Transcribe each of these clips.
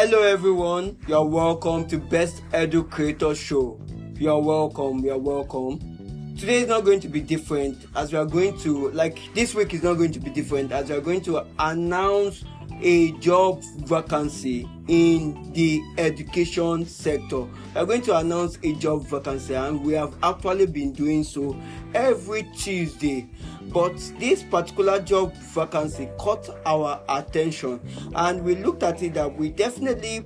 Hello everyone, you're welcome to Best Educator Show. You're welcome, you're welcome. Today is not going to be different as we are going to, like, this week is not going to be different as we are going to announce a job vacancy in the education sector. We are going to announce a job vacancy, and we have actually been doing so every Tuesday. But this particular job vacancy caught our attention, and we looked at it that we definitely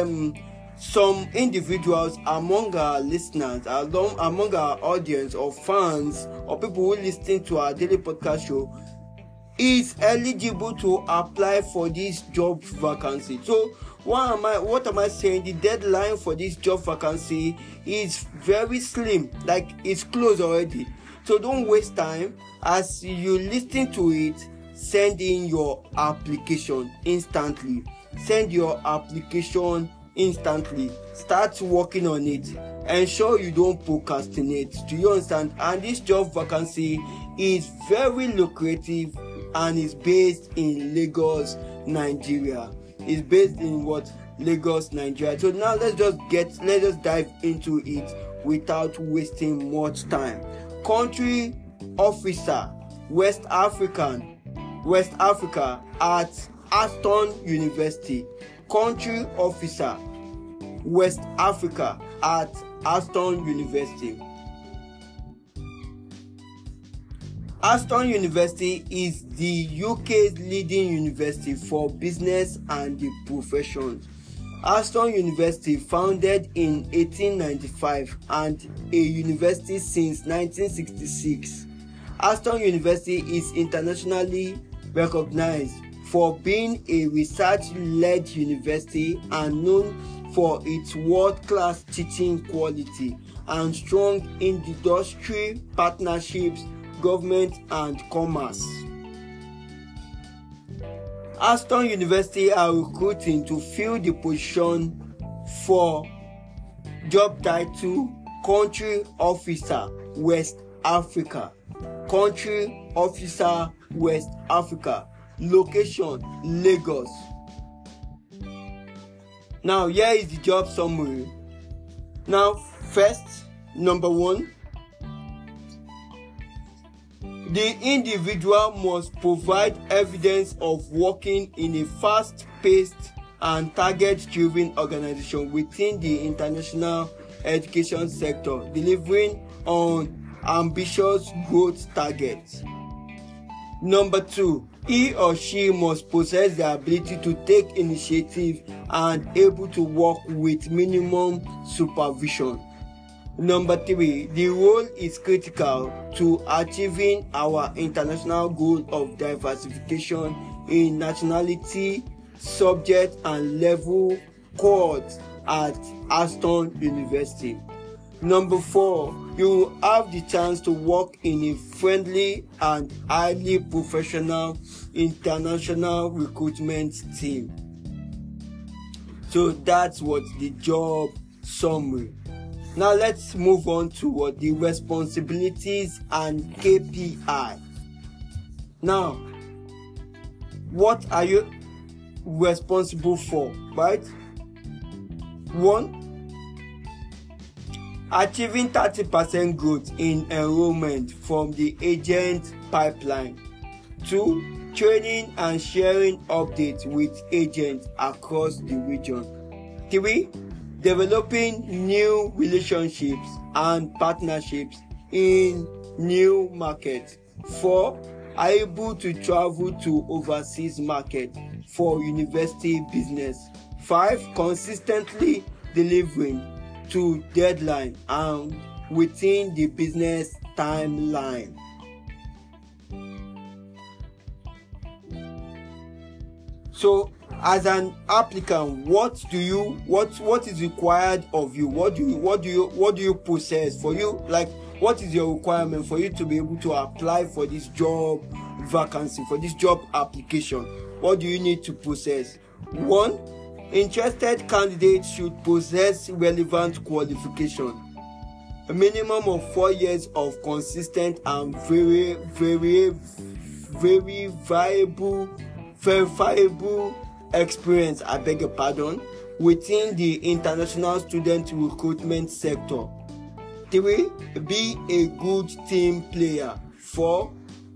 um, some individuals among our listeners, among our audience or fans or people who listen to our daily podcast show is eligible to apply for this job vacancy. So what am I what am I saying? The deadline for this job vacancy is very slim, like it's closed already. So don't waste time as you listen to it, send in your application instantly. Send your application instantly. Start working on it. Ensure you don't procrastinate. Do you understand? And this job vacancy is very lucrative and is based in Lagos, Nigeria. It's based in what? Lagos, Nigeria. So now let's just get let's just dive into it without wasting much time. Country officer, West African, West Africa at Aston University. Country officer, West Africa at Aston University. Aston University is the UK's leading university for business and the professions. Aston University, founded in 1895 and a university since 1966. Aston University is internationally recognized for being a research led university and known for its world class teaching quality and strong industry partnerships government and commerce. Aston University are recruiting to fill the position for job title Country Officer West Africa. Country Officer West Africa. Location Lagos. Now, here is the job summary. Now, first, number one, The individual must provide evidence of working in a fast paced and target driven organization within the international education sector, delivering on ambitious growth targets. Number two, he or she must possess the ability to take initiative and able to work with minimum supervision. Number three, the role is critical to achieving our international goal of diversification in nationality, subject, and level cohorts at Aston University. Number four, you have the chance to work in a friendly and highly professional international recruitment team. So that's what the job summary. Now let's move on to what the responsibilities and KPI. Now, what are you responsible for, right? One, achieving 30% growth in enrollment from the agent pipeline. Two, training and sharing updates with agents across the region. Three, developing new relationships and partnerships in new markets. Four, are able to travel to overseas market for university business. Five, consistently delivering to deadline and within the business timeline. So as an applicant what do you what what is required of you? What do you what do you what do you possess for you? Like what is your requirement for you to be able to apply for this job vacancy for this job application? What do you need to possess one interested candidates should possess relevant qualification. A minimum of four years of consistent and very very very viable verifiable experience, I beg your pardon, within the international student recruitment sector. 3. Be a good team player. 4.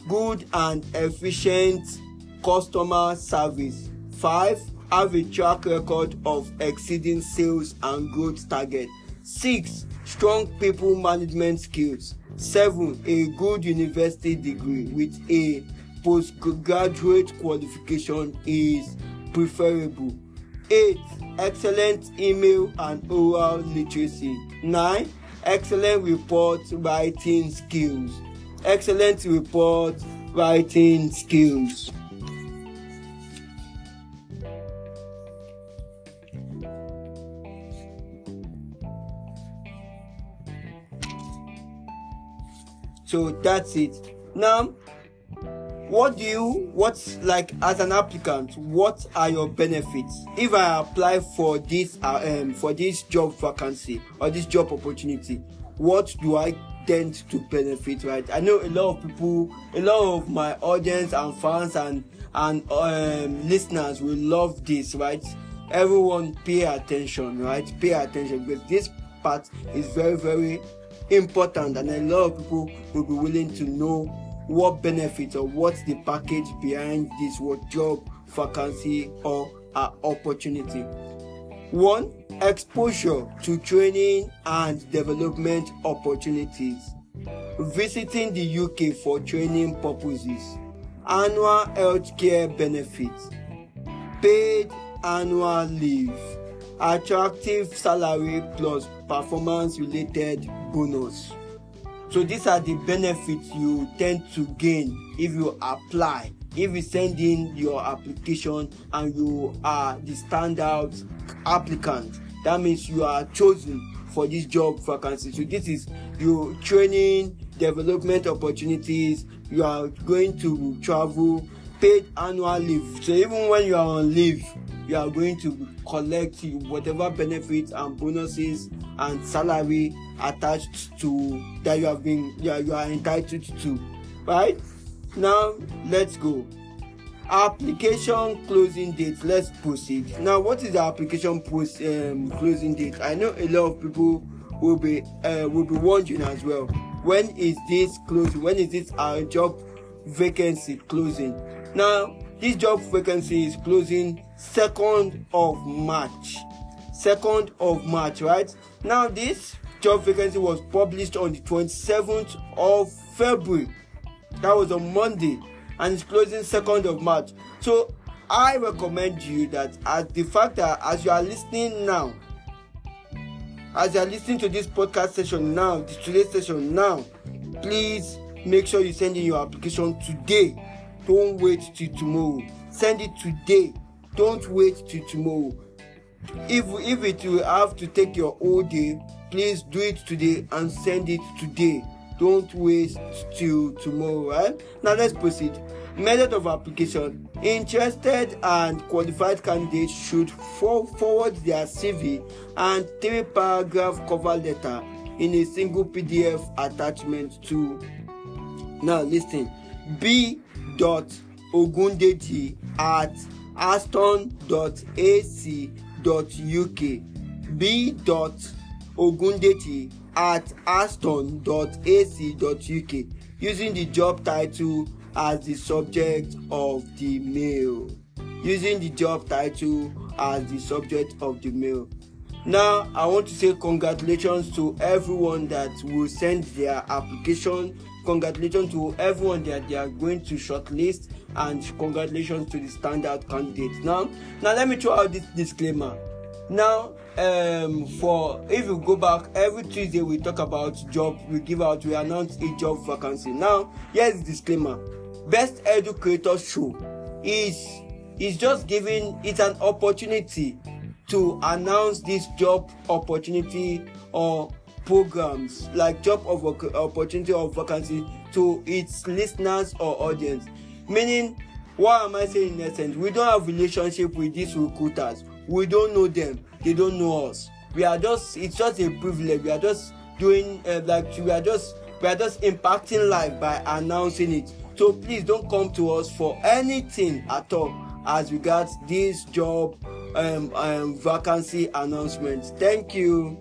Good and efficient customer service. 5. Have a track record of exceeding sales and growth target. 6. Strong people management skills. 7. A good university degree with a postgraduate qualification is preferable. 8. Excellent email and oral literacy. 9. Excellent report writing skills. Excellent report writing skills. So that's it. Now, what do you what's like as an applicant what are your benefits? If i apply for this uh, um, for this job vacancy or this job opportunity what do i tend to benefit right? I know a lot of people a lot of my audience and fans and and um, listeners will love this right? Everyone pay attention right? Pay attention because this part is very very important and a lot of people will be willing to know what benefits or what's the package behind this what job vacancy or uh, opportunity? One exposure to training and development opportunities. Visiting the uk for training purposes. Annual healthcare benefits. Paid annual leave. Attractive salary plus performance related bonus so these are the benefits you tend to gain if you apply if you send in your application and you are the standout applicant. That means you are chosen for this job vacancy. So this is your training development opportunities. You are going to travel paid annual leave. So even when you are on leave you are going to collect whatever benefits and bonuses and salary attached to that you have been you are, you are entitled to right? Now let's go. Application closing date. Let's proceed. Now what is the application post um, closing date? I know a lot of people will be uh, will be wondering as well. When is this closing when is this uh, job vacancy closing? Now this job vacancy is closing 2nd of march 2nd of march right now this job vacancy was published on the 27th of February. That was on Monday and it's closing 2nd of March. So I recommend you that as the fact that as you are listening now, as you are listening to this podcast session now, this today's session now, please make sure you send in your application today. Don't wait till tomorrow. Send it today. Don't wait till tomorrow. If if it will have to take your whole day, please do it today and send it today. Don't wait till tomorrow right now let's proceed. Method of application. Interested and qualified candidates should forward their cv and three paragraph cover letter in a single pdf attachment to. Now listen. B ogundeji at aston dot ac dot uk b dot ogundeji at aston.ac.uk using the job title as the subject of the mail. Using the job title as the subject of the mail. Now i want to say congratulations to everyone that will send their application congratulations to everyone that they are going to shortlist and congratulations to the standout candidates. Now now let me throw out this disclaimer. Now um for if you go back every tuesday we talk about job we give out we announce a job vacancy. Now here's the disclaimer. Best educator show is is just giving it's an opportunity to announce this job opportunity or programs like job of opportunity or vacancy to its listeners or audience. Meaning what am i saying in essence we don't have relationship with these recruiters. We don't know them. They don't know us. We are just it's just a privilege. We are just doing uh, like we are just we are just impacting life by announcing it. So please don't come to us for anything at all as regards this job um, um, vacancy announcement. Thank you.